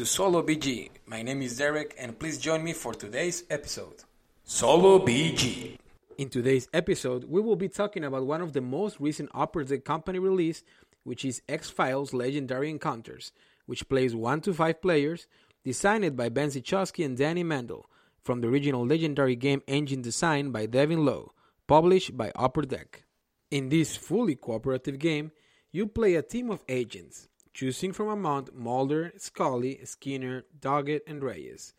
To Solo BG. My name is Derek, and please join me for today's episode. Solo BG. In today's episode, we will be talking about one of the most recent Upper Deck Company release, which is X Files Legendary Encounters, which plays 1 to 5 players, designed by Ben Zichowski and Danny Mandel, from the original Legendary game engine design by Devin Low, published by Upper Deck. In this fully cooperative game, you play a team of agents, choosing from among Mulder, Scully, Skinner, Doggett, and Reyes,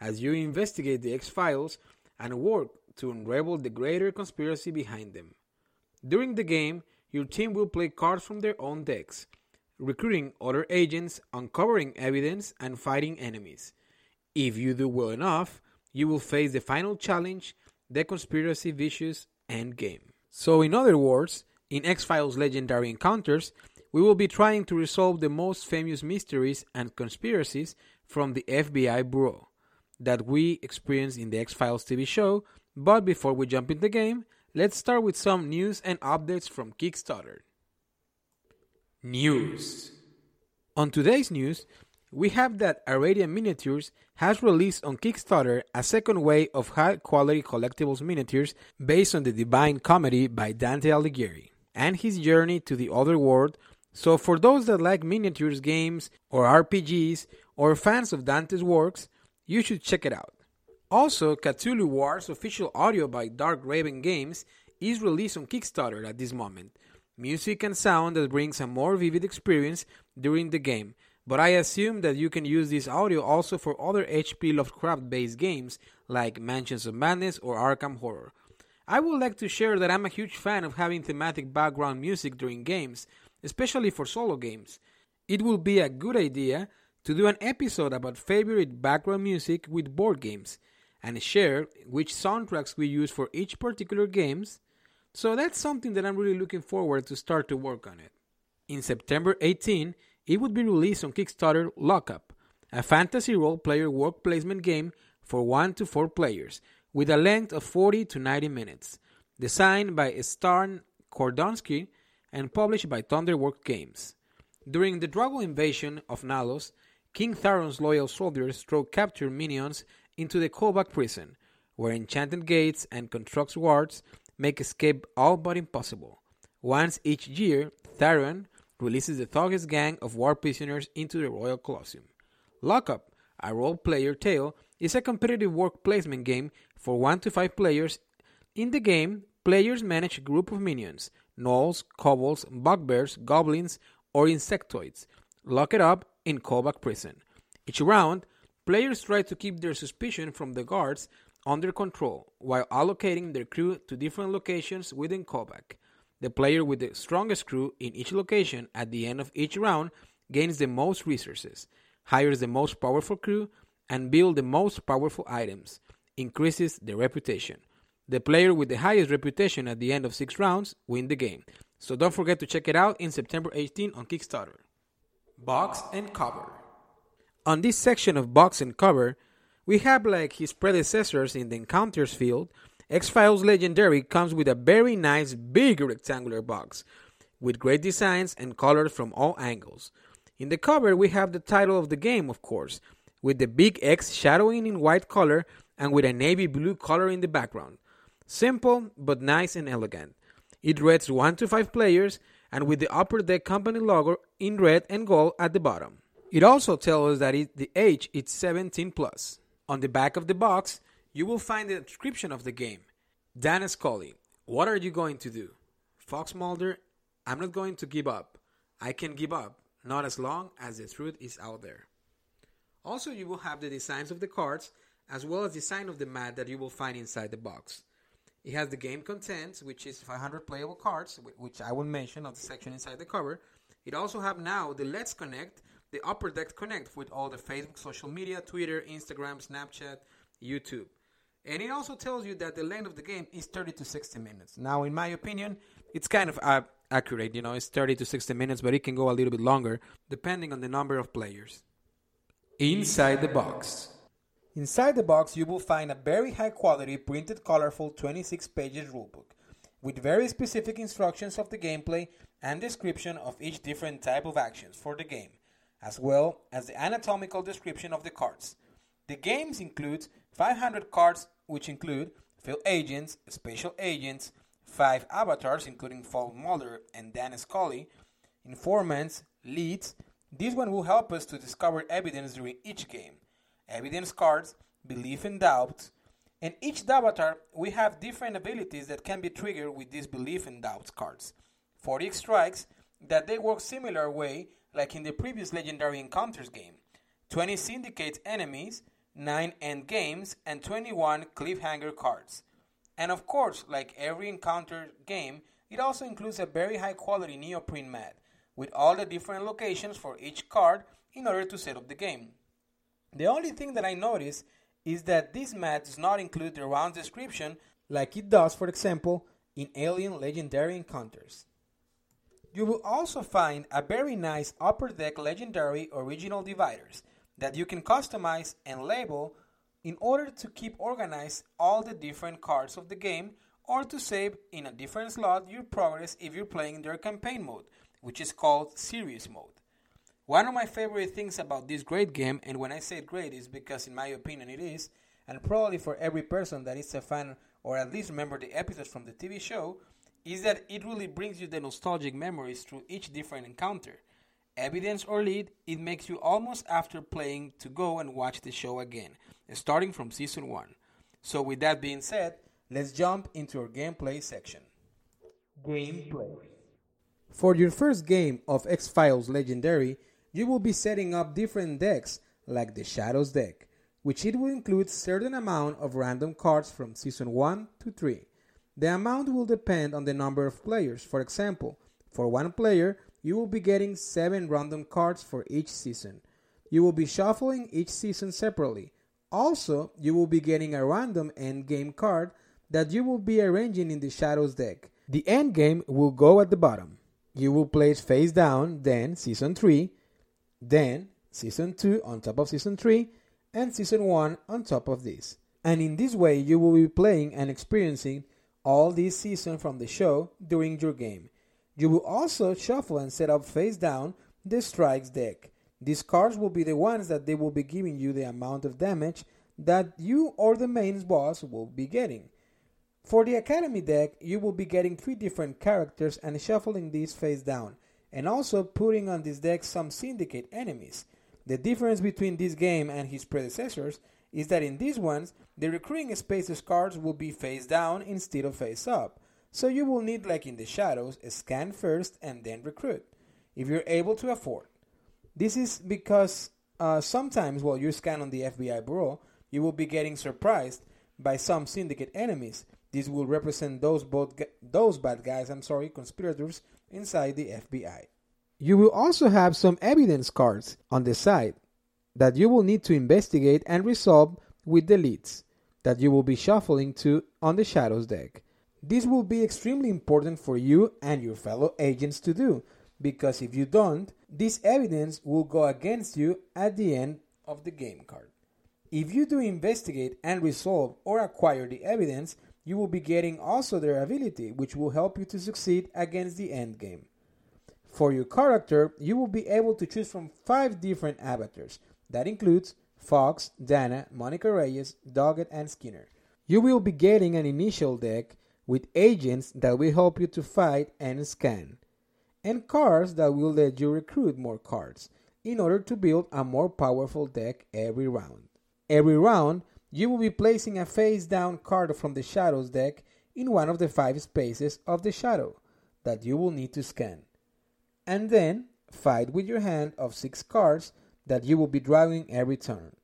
as you investigate the X Files and work to unravel the greater conspiracy behind them. During the game, your team will play cards from their own decks, recruiting other agents, uncovering evidence, and fighting enemies. If you do well enough, you will face the final challenge, the conspiracy vicious endgame. So, in other words, in X Files Legendary Encounters, we will be trying to resolve the most famous mysteries and conspiracies from the FBI Bureau that we experienced in the X Files TV show. But before we jump in the game, let's start with some news and updates from Kickstarter. News On today's news, we have that Aradia Miniatures has released on Kickstarter a second wave of high quality collectibles miniatures based on the Divine Comedy by Dante Alighieri and his journey to the other world. So, for those that like miniatures games or RPGs or fans of Dante's works, you should check it out. Also, Cthulhu Wars official audio by Dark Raven Games is released on Kickstarter at this moment. Music and sound that brings a more vivid experience during the game, but I assume that you can use this audio also for other HP Lovecraft based games like Mansions of Madness or Arkham Horror. I would like to share that I'm a huge fan of having thematic background music during games, especially for solo games. It will be a good idea to do an episode about favorite background music with board games and share which soundtracks we use for each particular games. So that's something that I'm really looking forward to start to work on it. In September 18, it would be released on Kickstarter Lockup, a fantasy role player work placement game for 1 to 4 players with a length of 40 to 90 minutes, designed by Stan Kordonskiy and published by Thunderworks Games. During the Dragon invasion of Nalos, King Tharon's loyal soldiers throw captured minions into the Kobak prison, where enchanted gates and construct wards make escape all but impossible. Once each year, Tharon releases the Thuggest gang of war prisoners into the Royal Colosseum. Lockup, a Roll Player tale, is a competitive work placement game for 1 to 5 players. In the game, players manage a group of minions gnolls, kobolds, bugbears, goblins, or insectoids. Lock it up in Kobak prison. Each round, players try to keep their suspicion from the guards under control while allocating their crew to different locations within Kobak. The player with the strongest crew in each location at the end of each round gains the most resources, hires the most powerful crew, and builds the most powerful items, increases the reputation. The player with the highest reputation at the end of six rounds win the game. So don't forget to check it out in September 18 on Kickstarter. Box and cover. On this section of box and cover, we have like his predecessors in the encounters field, X Files Legendary comes with a very nice big rectangular box with great designs and colors from all angles. In the cover, we have the title of the game, of course, with the big X shadowing in white color and with a navy blue color in the background. Simple but nice and elegant. It reads 1 to 5 players and with the upper deck company logo in red and gold at the bottom. It also tells us that it, the age is 17 plus. On the back of the box, you will find the description of the game. Dana Scully, what are you going to do? Fox Mulder, I'm not going to give up. I can give up, not as long as the truth is out there. Also, you will have the designs of the cards as well as the design of the mat that you will find inside the box. It has the game contents, which is 500 playable cards, which I will mention on the section inside the cover. It also have now the Let's Connect, the Upper Deck Connect with all the Facebook, social media, Twitter, Instagram, Snapchat, YouTube. And it also tells you that the length of the game is 30 to 60 minutes. Now, in my opinion, it's kind of uh, accurate. You know, it's 30 to 60 minutes, but it can go a little bit longer depending on the number of players. Inside the box. Inside the box, you will find a very high quality printed colorful 26 pages rulebook with very specific instructions of the gameplay and description of each different type of actions for the game, as well as the anatomical description of the cards. The games include 500 cards, which include field agents, special agents, five avatars, including Paul Mulder and Dana Scully, informants, leads. This one will help us to discover evidence during each game. Evidence cards, belief and doubt, and each avatar we have different abilities that can be triggered with these belief and doubts cards. 40 strikes that they work similar way like in the previous Legendary Encounters game. 20 syndicate enemies, 9 end games, and 21 cliffhanger cards. And of course, like every encounter game, it also includes a very high quality neoprene mat with all the different locations for each card in order to set up the game. The only thing that I notice is that this mat does not include the round description like it does, for example, in Alien Legendary Encounters. You will also find a very nice Upper Deck Legendary original dividers that you can customize and label in order to keep organized all the different cards of the game or to save in a different slot your progress if you're playing their campaign mode, which is called Serious Mode. One of my favorite things about this great game, and when I say great, is because in my opinion it is, and probably for every person that is a fan or at least remember the episodes from the TV show, is that it really brings you the nostalgic memories through each different encounter. Evidence or lead, it makes you almost after playing to go and watch the show again, starting from season 1. So, with that being said, let's jump into our gameplay section. Gameplay. For your first game of X Files Legendary, you will be setting up different decks like the Shadows deck, which it will include certain amount of random cards from season 1 to 3. The amount will depend on the number of players. For example, for one player, you will be getting 7 random cards for each season. You will be shuffling each season separately. Also, you will be getting a random endgame card that you will be arranging in the Shadows deck. The endgame will go at the bottom. You will place face down, then Season 3, then Season 2 on top of Season 3, and Season 1 on top of this. And in this way, you will be playing and experiencing all these seasons from the show during your game. You will also shuffle and set up face down the strikes deck. These cards will be the ones that they will be giving you the amount of damage that you or the main boss will be getting. For the Academy deck, you will be getting three different characters and shuffling these face down, and also putting on this deck some syndicate enemies. The difference between this game and his predecessors is that in these ones, the recruiting spaces cards will be face down instead of face up. So you will need, like in the shadows, scan first and then recruit, if you're able to afford. This is because uh, sometimes while you scan on the FBI bureau, you will be getting surprised by some syndicate enemies. This will represent those both those bad guys, I'm sorry, conspirators inside the FBI. You will also have some evidence cards on the side that you will need to investigate and resolve with the leads that you will be shuffling to on the Shadows deck. This will be extremely important for you and your fellow agents to do, because if you don't, this evidence will go against you at the end of the game card. If you do investigate and resolve or acquire the evidence, you will be getting also their ability, which will help you to succeed against the end game. For your character, you will be able to choose from five different avatars. That includes Fox, Dana, Monica Reyes, Doggett, and Skinner. You will be getting an initial deck with agents that will help you to fight and scan, and cards that will let you recruit more cards in order to build a more powerful deck every round. Every round, you will be placing a face down card from the Shadows deck in one of the five spaces of the shadow that you will need to scan. And then fight with your hand of six cards that you will be drawing every turn.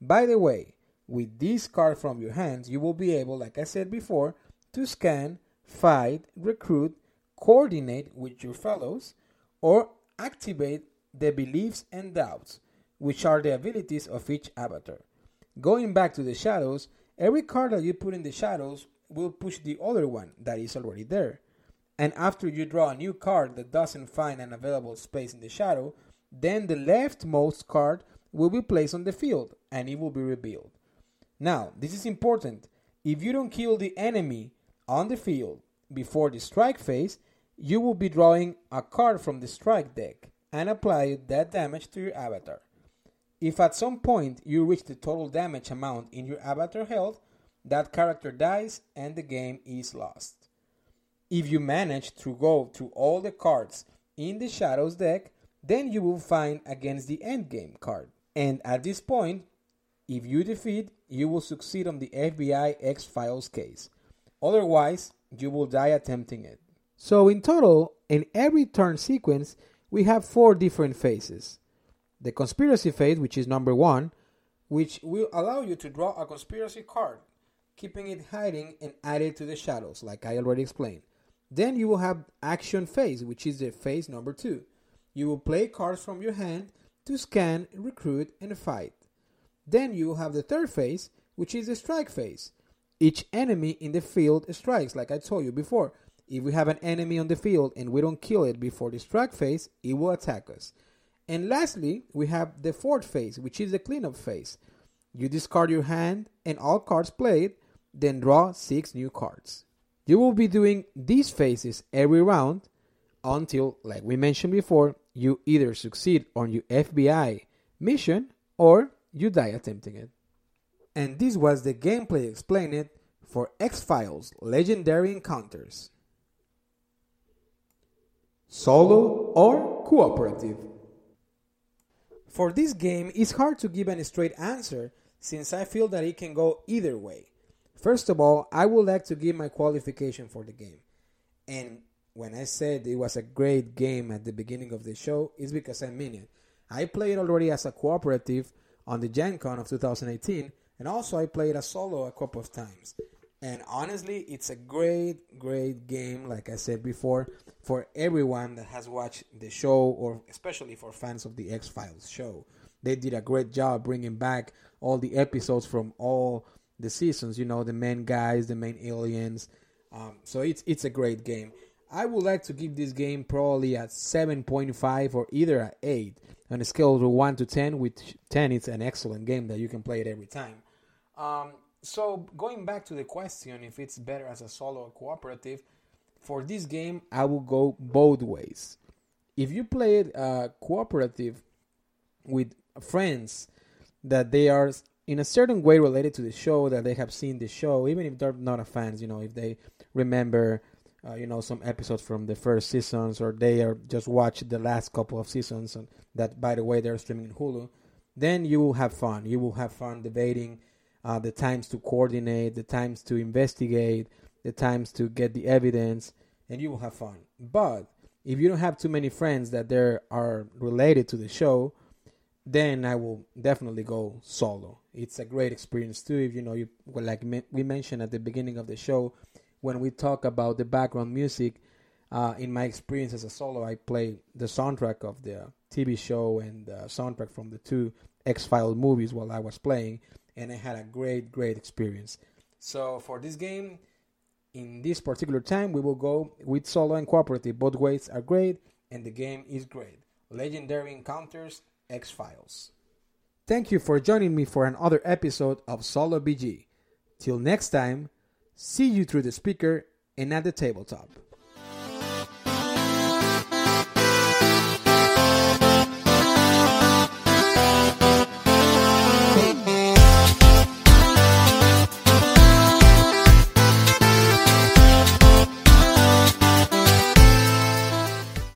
By the way, with this card from your hands, you will be able, like I said before, to scan, fight, recruit, coordinate with your fellows, or activate the beliefs and doubts, which are the abilities of each avatar. Going back to the shadows, every card that you put in the shadows will push the other one that is already there. And after you draw a new card that doesn't find an available space in the shadow, then the leftmost card will be placed on the field and it will be revealed. Now, this is important. If you don't kill the enemy on the field before the strike phase, you will be drawing a card from the strike deck. and apply that damage to your avatar. If at some point you reach the total damage amount in your avatar health, that character dies and the game is lost. If you manage to go through all the cards in the Shadows deck, then you will find against the endgame card. And at this point, if you defeat, you will succeed on the FBI X Files case. Otherwise, you will die attempting it. So, in total, in every turn sequence, we have four different phases. The conspiracy phase, which is number one, which will allow you to draw a conspiracy card, keeping it hiding and add it to the shadows, like I already explained. Then you will have action phase, which is the phase number two. You will play cards from your hand to scan, recruit, and fight. Then you will have the third phase, which is the strike phase. Each enemy in the field strikes, like I told you before. If we have an enemy on the field and we don't kill it before the strike phase, it will attack us. And lastly, we have the fourth phase, which is the cleanup phase. You discard your hand and all cards played, then draw six new cards. You will be doing these phases every round until, like we mentioned before, you either succeed on your FBI mission or you die attempting it. And this was the gameplay explained for X Files Legendary Encounters. Solo or cooperative? For this game, it's hard to give a straight answer since I feel that it can go either way. First of all, I would like to give my qualification for the game. And when I said it was a great game at the beginning of the show, it's because I mean it. I played already as a cooperative on the Gen Con of 2018, and also I played a solo a couple of times. And honestly, it's a great, great game, like I said before, for everyone that has watched the show, or especially for fans of the X Files show. They did a great job bringing back all the episodes from all the seasons. You know, the main guys, the main aliens. Um, so it's it's a great game. I would like to give this game probably at 7.5 or either at 8 on a scale of 1 to 10, which 10 is an excellent game that you can play it every time. Um, so going back to the question if it's better as a solo or cooperative, for this game I will go both ways. If you play it uh, cooperative with friends that they are in a certain way related to the show that they have seen the show, even if they're not a fans, you know, if they remember, uh, you know, some episodes from the first seasons or they are just watch the last couple of seasons, and that by the way they're streaming in Hulu, then you will have fun. You will have fun debating uh, the times to coordinate, the times to investigate, the times to get the evidence, and you will have fun. But if you don't have too many friends that there are related to the show, then I will definitely go solo. It's a great experience too. If you know, you well, like we mentioned at the beginning of the show, when we talk about the background music. Uh, in my experience as a solo, I play the soundtrack of the TV show and the soundtrack from the two X File movies while I was playing, and I had a great, great experience. So for this game, in this particular time, we will go with solo and cooperative. Both ways are great, and the game is great. Legendary Encounters X Files. Thank you for joining me for another episode of Solo BG. Till next time, see you through the speaker and at the tabletop.